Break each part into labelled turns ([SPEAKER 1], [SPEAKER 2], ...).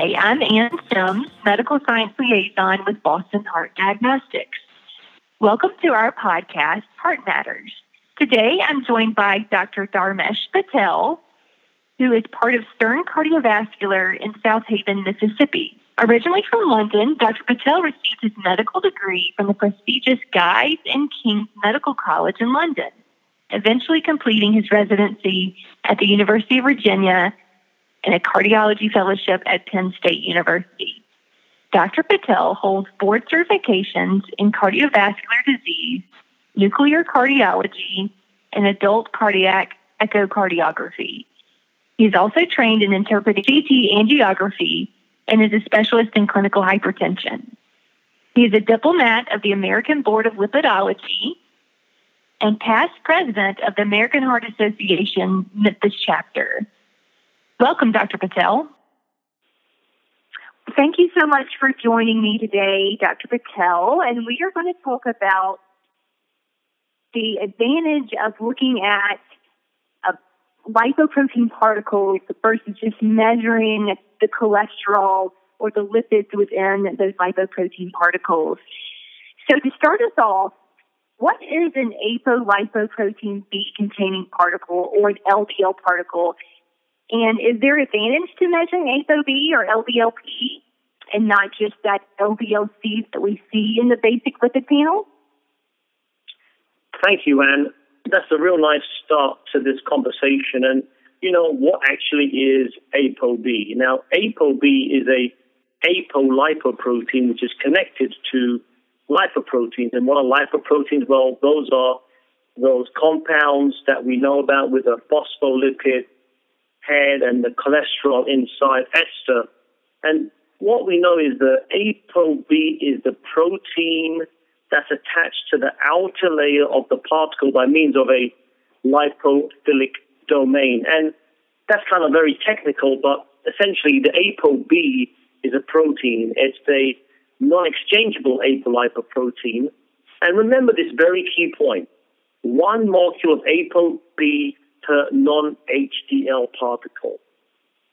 [SPEAKER 1] Hi, I'm Ann Sims, Medical Science Liaison with Boston Heart Diagnostics. Welcome to our podcast, Heart Matters. Today I'm joined by Dr. Dharmesh Patel, who is part of Stern Cardiovascular in Southaven, Mississippi. Originally from London, Dr. Patel received his medical degree from the prestigious Guy's and King's Medical College in London, eventually completing his residency at the University of Virginia and a cardiology fellowship at Penn State University. Dr. Patel holds board certifications in cardiovascular disease, nuclear cardiology, and adult cardiac echocardiography. He's also trained in interpreting CT angiography and is a specialist in clinical hypertension. He is a diplomat of the American Board of Lipidology and past president of the American Heart Association Memphis chapter. Welcome, Dr. Patel. Thank you so much for joining me today, Dr. Patel. And we are going to talk about the advantage of looking at lipoprotein particles versus just measuring the cholesterol or the lipids within those lipoprotein particles. So to start us off, what is an apolipoprotein B containing particle or an LDL particle? And is there advantage to measuring ApoB or LDLP and not just that LDLC that we see in the basic lipid panel?
[SPEAKER 2] Thank you, Ann that's a real nice start to this conversation. And, you know, what actually is ApoB? Now, ApoB is a apolipoprotein, which is connected to lipoproteins. And what are lipoproteins? Well, those are those compounds that we know about with a phospholipid head and the cholesterol inside ester. And what we know is that ApoB is the protein that's attached to the outer layer of the particle by means of a lipophilic domain. And that's kind of very technical, but essentially the ApoB is a protein. It's a non-exchangeable apolipoprotein. And remember this very key point. One molecule of ApoB per non-HDL particle.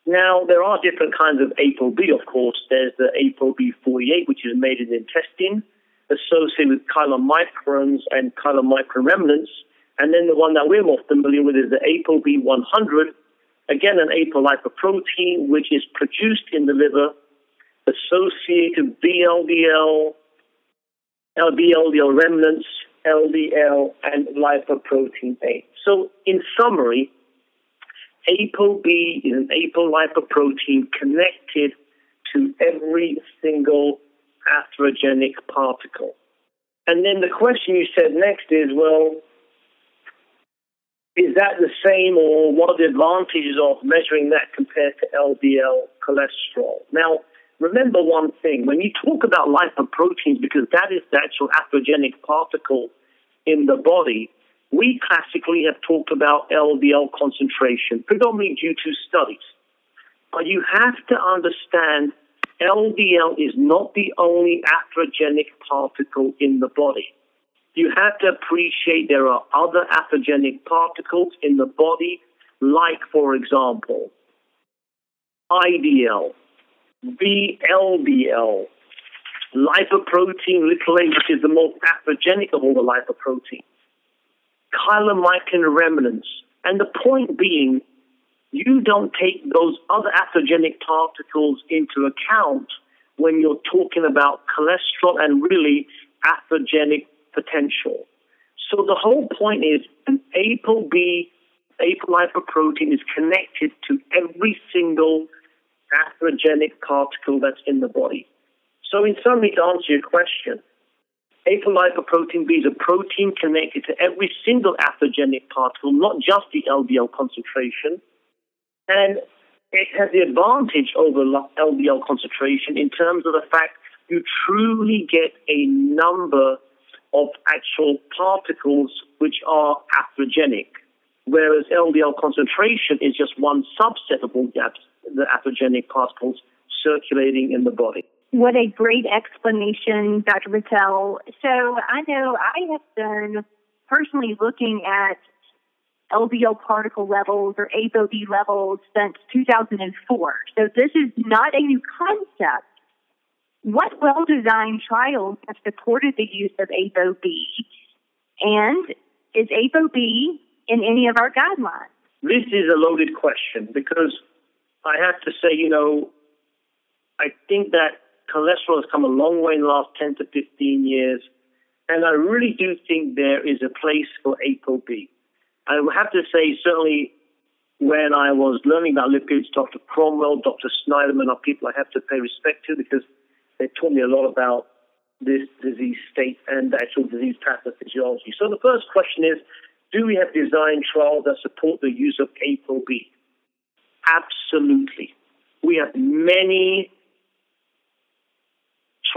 [SPEAKER 2] Now, there are different kinds of ApoB, of course. There's the ApoB48, which is made in the intestine associated with chylomicrons and chylomicron remnants. And then the one that we're more familiar with is the ApoB100, again an apolipoprotein which is produced in the liver, associated with VLDL, LDL remnants, LDL, and lipoprotein A. So, in summary, ApoB is an apolipoprotein connected to every single atherogenic particle. And then the question you said next is, well, is that the same or what are the advantages of measuring that compared to LDL cholesterol? Now, remember one thing. When you talk about lipoproteins, because that is the actual atherogenic particle in the body, we classically have talked about LDL concentration, predominantly due to studies. But you have to understand LDL is not the only atherogenic particle in the body. You have to appreciate there are other atherogenic particles in the body, like, for example, IDL, VLDL, lipoprotein little a, which is the most atherogenic of all the lipoproteins, chylomicron remnants. And the point being, you don't take those other atherogenic particles into account when you're talking about cholesterol and really atherogenic potential. So the whole point is an ApoB, apolipoprotein is connected to every single atherogenic particle that's in the body. So in summary, to answer your question, apolipoprotein B is a protein connected to every single atherogenic particle, not just the LDL concentration, and it has the advantage over LDL concentration in terms of the fact you truly get a number of actual particles which are atherogenic, whereas LDL concentration is just one subset of all the atherogenic particles circulating in the body.
[SPEAKER 1] What a great explanation, Dr. Patel. So I know I have been personally looking at LDL particle levels or ApoB levels since 2004. So this is not a new concept. What well designed trials have supported the use of ApoB? And is ApoB in any of our guidelines?
[SPEAKER 2] This is a loaded question because I have to say, you know, I think that cholesterol has come a long way in the last 10 to 15 years, and I really do think there is a place for ApoB. I have to say, certainly when I was learning about lipids, Dr. Cromwell, Dr. Sniderman are people I have to pay respect to because they taught me a lot about this disease state and actual disease pathophysiology. So the first question is, do we have design trials that support the use of ApoB? Absolutely. We have many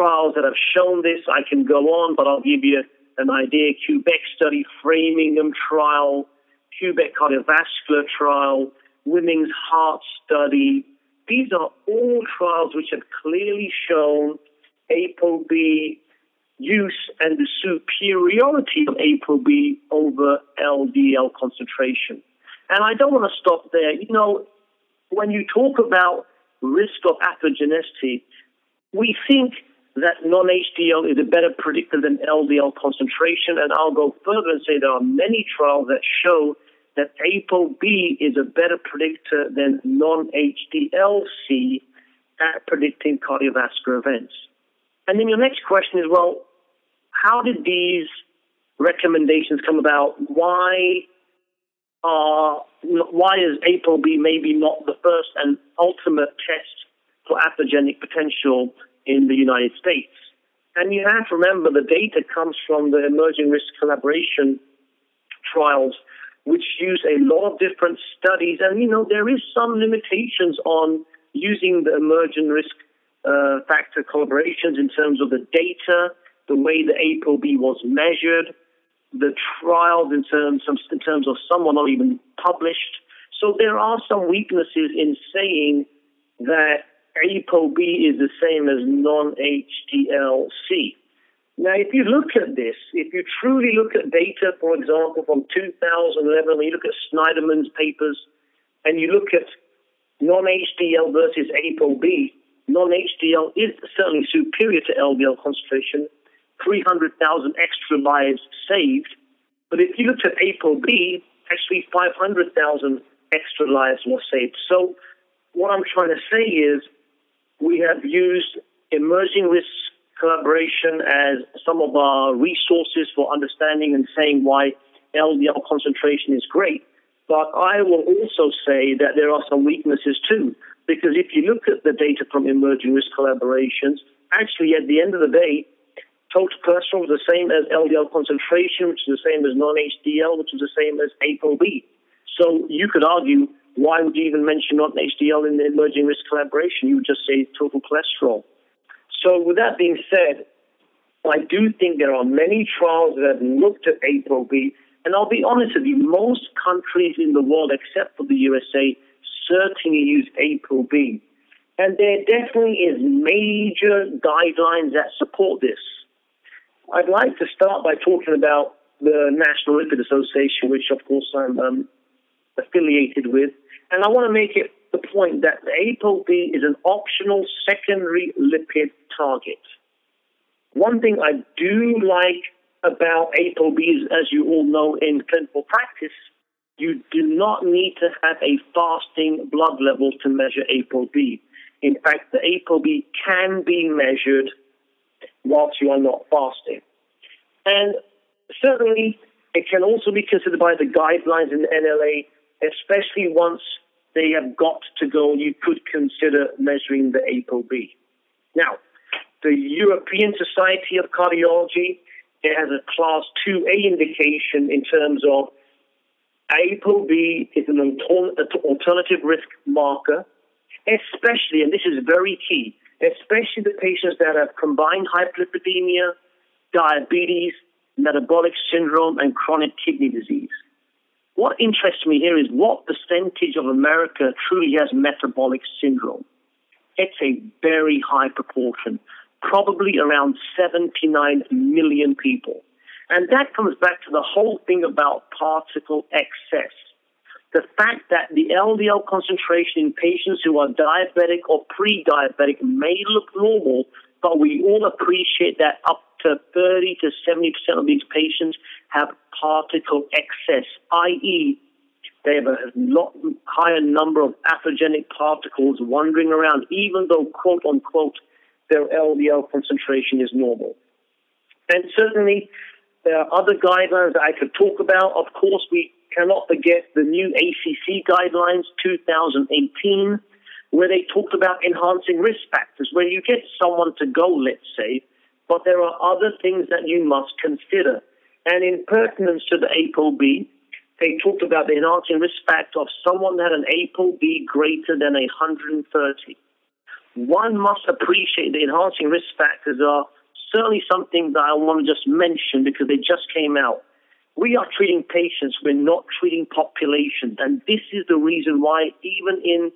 [SPEAKER 2] trials that have shown this. I can go on, but I'll give you an idea. Quebec study, Framingham trial, Quebec cardiovascular trial, Women's Heart study. These are all trials which have clearly shown ApoB use and the superiority of ApoB over LDL concentration. And I don't want to stop there. You know, when you talk about risk of atherogenic, we think that non-HDL is a better predictor than LDL concentration, and I'll go further and say there are many trials that show that ApoB is a better predictor than non-HDL-C at predicting cardiovascular events. And then your next question is, well, how did these recommendations come about? Why are why is ApoB maybe not the first and ultimate test for atherogenic potential in the United States? And you have to remember the data comes from the emerging risk collaboration trials, which use a lot of different studies. And, you know, there is some limitations on using the emerging risk uh, factor collaborations in terms of the data, the way the ApoB was measured, the trials in terms of, in terms of some were not even published. So there are some weaknesses in saying that ApoB is the same as non-HDL-C. Now, if you look at this, if you truly look at data, for example, from 2011, when you look at Sniderman's papers, and you look at non-HDL versus ApoB, non-HDL is certainly superior to LDL concentration, 300,000 extra lives saved. But if you looked at ApoB, actually 500,000 extra lives were saved. So what I'm trying to say is we have used emerging risk collaboration as some of our resources for understanding and saying why LDL concentration is great. But I will also say that there are some weaknesses too, because if you look at the data from emerging risk collaborations, actually at the end of the day, total cholesterol is the same as LDL concentration, which is the same as non-HDL, which is the same as ApoB. So you could argue, why would you even mention non-HDL in the emerging risk collaboration? You would just say total cholesterol. So with that being said, I do think there are many trials that have looked at ApoB, and I'll be honest with you, most countries in the world, except for the USA, certainly use ApoB. And there definitely is major guidelines that support this. I'd like to start by talking about the National Lipid Association, which of course I'm um, affiliated with. And I want to make it the point that the ApoB is an optional secondary lipid target. One thing I do like about ApoB is, as you all know in clinical practice, you do not need to have a fasting blood level to measure ApoB. In fact, the ApoB can be measured whilst you are not fasting. And certainly, it can also be considered by the guidelines in the NLA, especially once they have got to goal, you could consider measuring the ApoB. Now, the European Society of Cardiology it has a class 2A indication in terms of ApoB is an alternative risk marker, especially, and this is very key, especially the patients that have combined hyperlipidemia, diabetes, metabolic syndrome, and chronic kidney disease. What interests me here is what percentage of America truly has metabolic syndrome. It's a very high proportion, probably around 79 million people. And that comes back to the whole thing about particle excess. The fact that the LDL concentration in patients who are diabetic or pre diabetic may look normal, but we all appreciate that up to 30 to 70% of these patients have particle excess, i.e., they have a lot higher number of atherogenic particles wandering around, even though, quote unquote, their LDL concentration is normal. And certainly, there are other guidelines that I could talk about. Of course, we cannot forget the new ACC guidelines 2018, where they talked about enhancing risk factors, where you get someone to go, let's say, but there are other things that you must consider. And in pertinence to the ApoB, they talked about the enhancing risk factor of someone that had an ApoB greater than 130. One must appreciate the enhancing risk factors are certainly something that I want to just mention because they just came out. We are treating patients, we're not treating populations. And this is the reason why, even in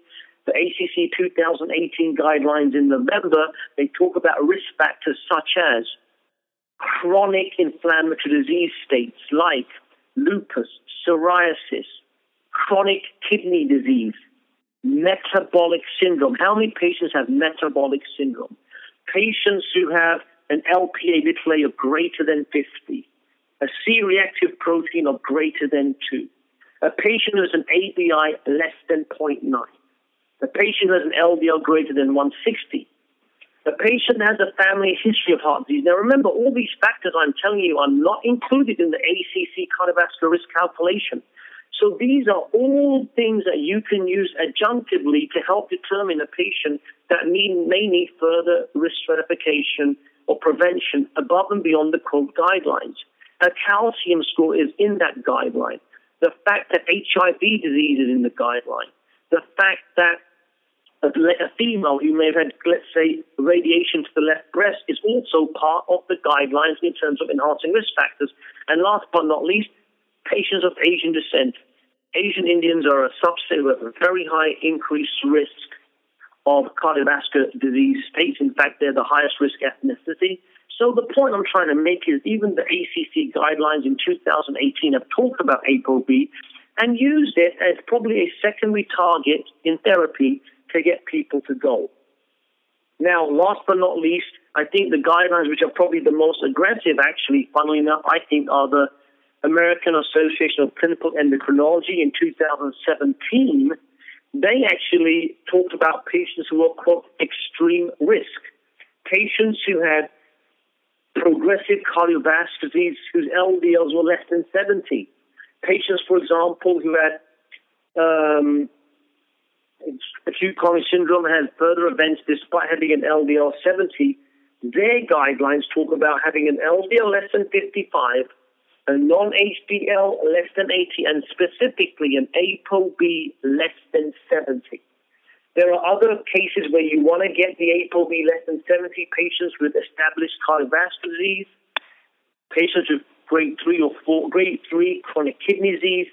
[SPEAKER 2] the ACC 2018 guidelines in November, they talk about risk factors such as chronic inflammatory disease states like lupus, psoriasis, chronic kidney disease, metabolic syndrome. How many patients have metabolic syndrome? Patients who have an LPA little of greater than 50, a C reactive protein of greater than 2, a patient who has an ABI less than 0.9, a patient has an LDL greater than 160, the patient has a family history of heart disease. Now, remember, all these factors I'm telling you are not included in the ACC cardiovascular risk calculation. So these are all things that you can use adjunctively to help determine a patient that need, may need further risk stratification or prevention above and beyond the quote guidelines. A calcium score is in that guideline. The fact that HIV disease is in the guideline. The fact that a female who may have had, let's say, radiation to the left breast is also part of the guidelines in terms of enhancing risk factors. And last but not least, patients of Asian descent. Asian Indians are a subset with a very high increased risk of cardiovascular disease states. In fact, they're the highest risk ethnicity. So the point I'm trying to make is even the ACC guidelines in 2018 have talked about ApoB and used it as probably a secondary target in therapy to get people to go. Now, last but not least, I think the guidelines which are probably the most aggressive, actually, funnily enough, I think are the American Association of Clinical Endocrinology in 2017. They actually talked about patients who were, quote, extreme risk. Patients who had progressive cardiovascular disease whose LDLs were less than 70. Patients, for example, who had um, acute coronary syndrome has further events despite having an LDL 70. Their guidelines talk about having an LDL less than 55, a non HDL less than 80, and specifically an ApoB less than 70. There are other cases where you want to get the ApoB less than 70 patients with established cardiovascular disease, patients with grade 3 or 4, grade 3 chronic kidney disease,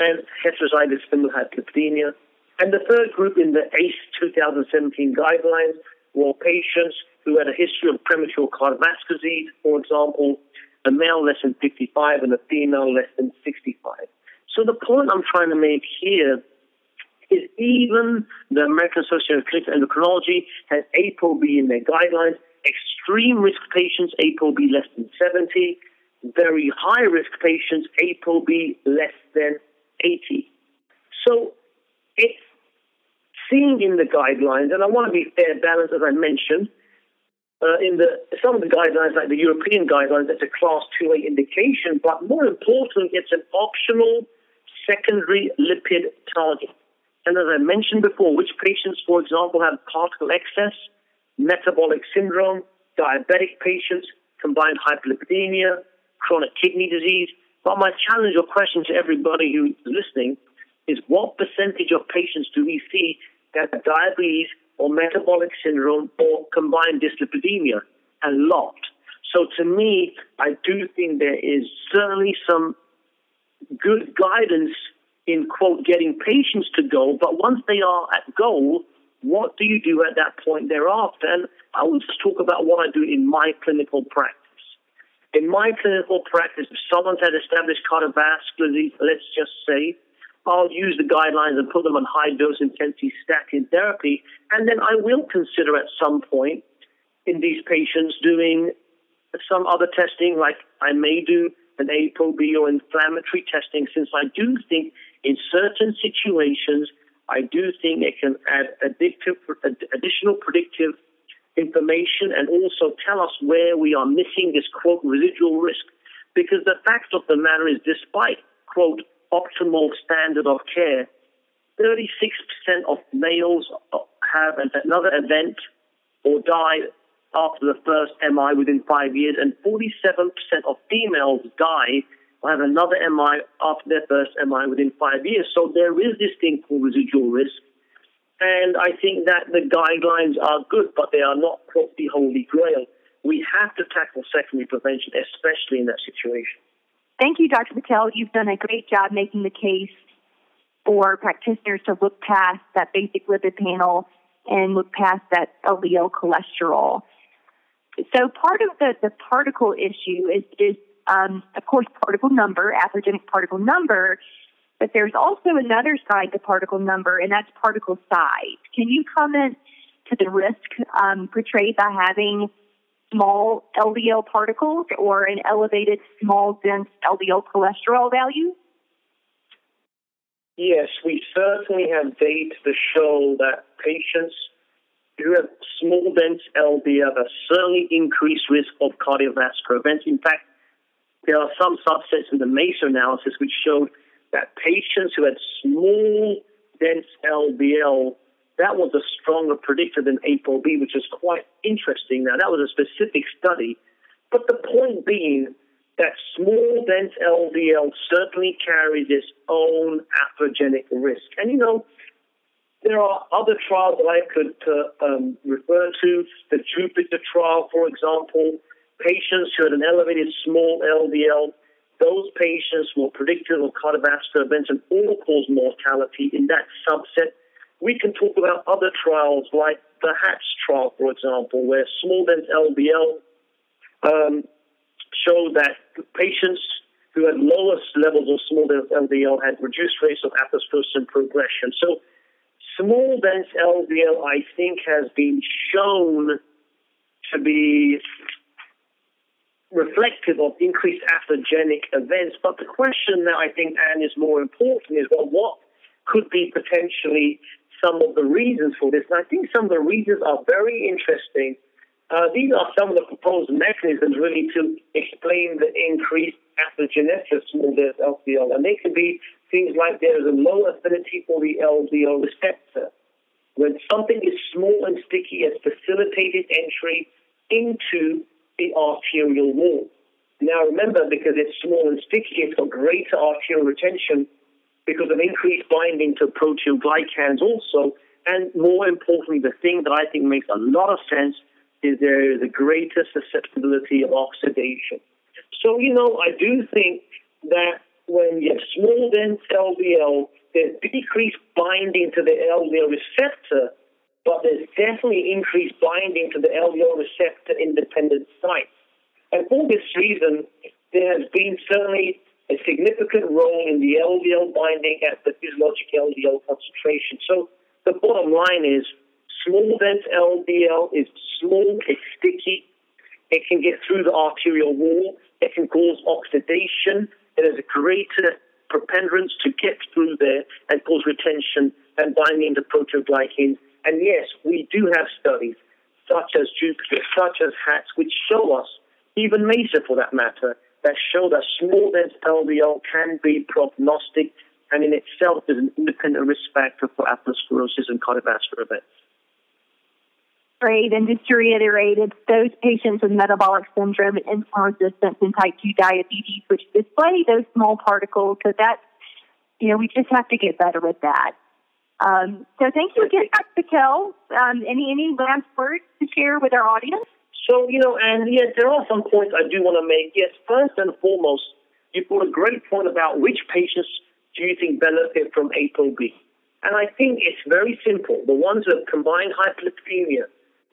[SPEAKER 2] and heterozygous familial hyperlipidemia. And the third group in the ACE 2017 guidelines were patients who had a history of premature cardiovascular disease, for example, a male less than 55 and a female less than 65. So the point I'm trying to make here is even the American Association of Clinical Endocrinology has ApoB in their guidelines. Extreme risk patients, ApoB less than 70. Very high risk patients, ApoB less than 80. So it's seeing in the guidelines, and I want to be fair balanced as I mentioned, uh, in the some of the guidelines, like the European guidelines, that's a class 2A indication, but more importantly, it's an optional secondary lipid target. And as I mentioned before, which patients, for example, have particle excess, metabolic syndrome, diabetic patients, combined hyperlipidemia, chronic kidney disease. But my challenge or question to everybody who's listening is what percentage of patients do we see diabetes or metabolic syndrome or combined dyslipidemia? A lot. So to me, I do think there is certainly some good guidance in quote getting patients to goal, but once they are at goal, what do you do at that point thereafter? And I will just talk about what I do in my clinical practice. In my clinical practice, if someone's had established cardiovascular disease, let's just say, I'll use the guidelines and put them on high dose intensity statin therapy. And then I will consider at some point in these patients doing some other testing, like I may do an ApoB or inflammatory testing, since I do think in certain situations, I do think it can add addictive, additional predictive information and also tell us where we are missing this quote residual risk. Because the fact of the matter is, despite quote optimal standard of care, 36% of males have another event or die after the first MI within five years, and 47% of females die or have another MI after their first MI within five years. So there is this thing called residual risk. And I think that the guidelines are good, but they are not the holy grail. We have to tackle secondary prevention, especially in that situation.
[SPEAKER 1] Thank you, Dr. Patel. You've done a great job making the case for practitioners to look past that basic lipid panel and look past that LDL cholesterol. So part of the, the particle issue is, is um, of course, particle number, atherogenic particle number, but there's also another side to particle number, and that's particle size. Can you comment to the risk um, portrayed by having small LDL particles or an elevated small dense LDL cholesterol value?
[SPEAKER 2] Yes, we certainly have data to show that patients who have small dense LDL have a certainly increased risk of cardiovascular events. In fact, there are some subsets in the MESA analysis which showed that patients who had small dense LDL that was a stronger predictor than ApoB, which is quite interesting. Now, that was a specific study. But the point being that small, dense LDL certainly carries its own atherogenic risk. And, you know, there are other trials that I could uh, um, refer to. The Jupiter trial, for example, patients who had an elevated small LDL, those patients were predictive of cardiovascular events and all-cause mortality in that subset we can talk about other trials like the HATS trial, for example, where small dense LDL um, show that patients who had lowest levels of small dense LDL had reduced rates of atherosclerosis progression. So small dense LDL, I think, has been shown to be reflective of increased atherogenic events. But the question that I think, Ann, is more important is, well, what could be potentially some of the reasons for this. And I think some of the reasons are very interesting. Uh, these are some of the proposed mechanisms really to explain the increased pathogenesis of the LDL. And they can be things like there is a low affinity for the LDL receptor. When something is small and sticky, it's facilitated entry into the arterial wall. Now remember, because it's small and sticky, it's got greater arterial retention because of increased binding to proteoglycans also. And more importantly, the thing that I think makes a lot of sense is there is a greater susceptibility of oxidation. So, you know, I do think that when you have small dense LDL, there's decreased binding to the LDL receptor, but there's definitely increased binding to the LDL receptor independent sites. And for this reason, there has been certainly a significant role in the LDL binding at the physiologic LDL concentration. So the bottom line is small dense LDL is small, it's sticky, it can get through the arterial wall, it can cause oxidation, it has a greater preponderance to get through there and cause retention and binding to proteoglycans. And yes, we do have studies such as Jupiter, such as HATS, which show us, even MESA for that matter, that show that small LDL can be prognostic and in itself is an independent risk factor for atherosclerosis and cardiovascular events.
[SPEAKER 1] Great. And just to reiterate, it's those patients with metabolic syndrome and insulin resistance and type 2 diabetes which display those small particles. So that's, you know, we just have to get better with that. Um, so thank you again, Dr. Patel. Um, any, any last words to share with our audience?
[SPEAKER 2] So, you know, and yes, there are some points I do want to make. Yes, first and foremost, you put a great point about which patients do you think benefit from ApoB. And I think it's very simple. The ones have combined hyperlipidemia,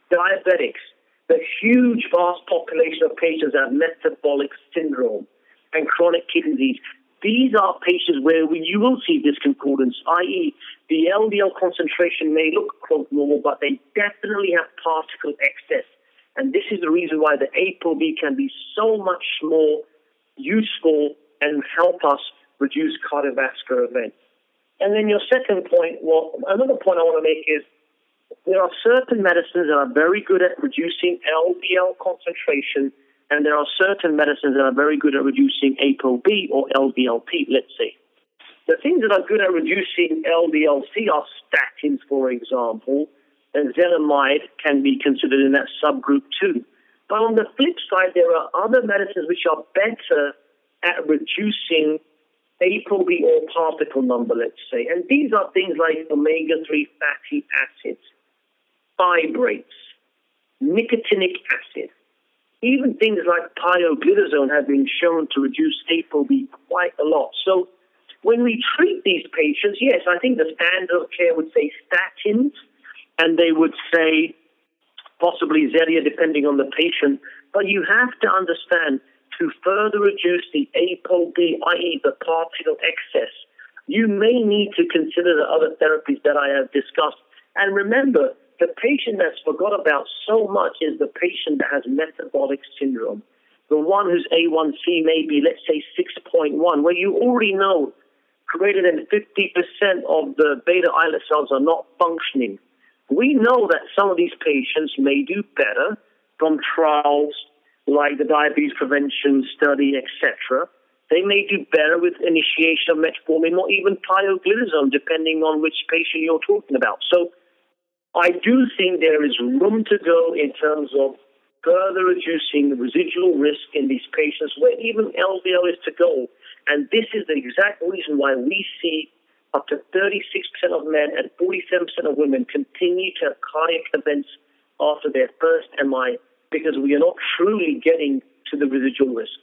[SPEAKER 2] diabetics, the huge, vast population of patients that have metabolic syndrome and chronic kidney disease. These are patients where we, you will see disconcordance, i.e., the LDL concentration may look quote normal, but they definitely have particle excess. And this is the reason why the ApoB can be so much more useful and help us reduce cardiovascular events. And then your second point, well, another point I want to make is there are certain medicines that are very good at reducing LDL concentration, and there are certain medicines that are very good at reducing ApoB or LDLP, let's say. The things that are good at reducing LDLC are statins, for example, and can be considered in that subgroup too. But on the flip side, there are other medicines which are better at reducing ApoB or particle number, let's say. And these are things like omega 3 fatty acids, fibrates, nicotinic acid. Even things like pioglitazone have been shown to reduce ApoB quite a lot. So when we treat these patients, yes, I think the standard of care would say statins, and they would say possibly Zetia, depending on the patient. But you have to understand to further reduce the ApoB, i.e., the particle excess, you may need to consider the other therapies that I have discussed. And remember, the patient that's forgot about so much is the patient that has metabolic syndrome. The one whose A1C may be, let's say, 6.1, where you already know greater than 50% of the beta islet cells are not functioning. We know that some of these patients may do better from trials like the diabetes prevention study, etc. They may do better with initiation of metformin or even pioglitazone, depending on which patient you're talking about. So I do think there is room to go in terms of further reducing the residual risk in these patients where even LDL is to go. And this is the exact reason why we see up to 36% of men and 47% of women continue to have cardiac events after their first MI because we are not truly getting to the residual risk.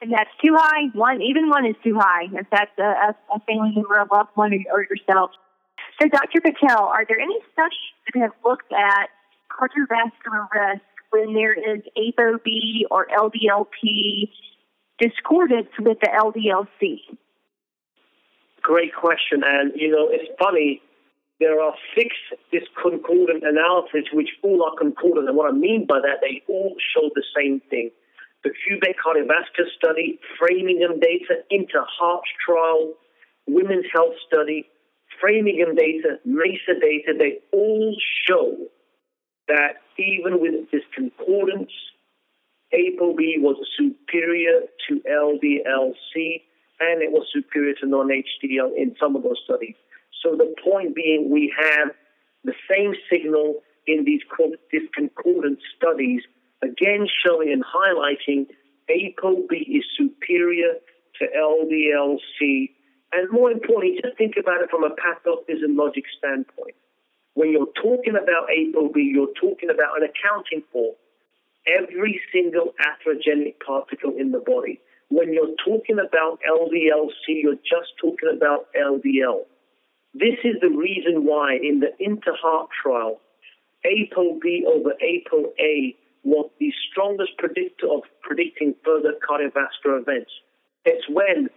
[SPEAKER 1] And that's too high. One, even one is too high. If that's uh, a, a family member, a loved one, or yourself. So, Dr. Patel, are there any studies that have looked at cardiovascular risk when there is ApoB or LDLP discordance with the LDLC?
[SPEAKER 2] Great question. And, you know, it's funny. There are six discordant analyses which all are concordant. And what I mean by that, they all show the same thing. The Quebec cardiovascular study, Framingham data, INTER-HEART trial, Women's Health study, Framingham data, MESA data, they all show that even with this concordance, ApoB was superior to LDLC and it was superior to non-HDL in some of those studies. So the point being, we have the same signal in these discordant studies, again showing and highlighting ApoB is superior to LDLC and more importantly, just think about it from a pathophysiologic standpoint. When you're talking about ApoB, you're talking about an accounting for every single atherogenic particle in the body. When you're talking about LDLC, you're just talking about LDL. This is the reason why in the INTER-HEART trial, ApoB over ApoA was the strongest predictor of predicting further cardiovascular events. It's when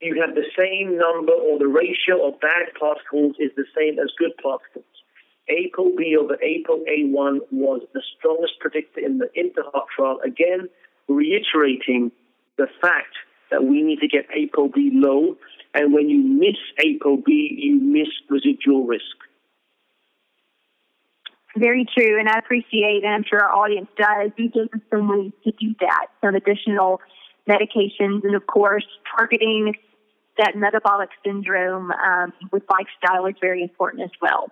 [SPEAKER 2] you have the same number or the ratio of bad particles is the same as good particles. ApoB over ApoA1 was the strongest predictor in the INTER-HEART trial, again, reiterating the fact that we need to get ApoB low, and when you miss ApoB, you miss residual risk.
[SPEAKER 1] Very true, and I appreciate, and I'm sure our audience does. You gave us some ways to do that, some additional medications, and of course, targeting that metabolic syndrome um, with lifestyle is very important as well.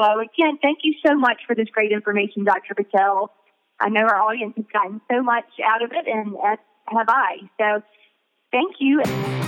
[SPEAKER 1] So, again, thank you so much for this great information, Dr. Patel. I know our audience has gotten so much out of it, and as have I. So, thank you.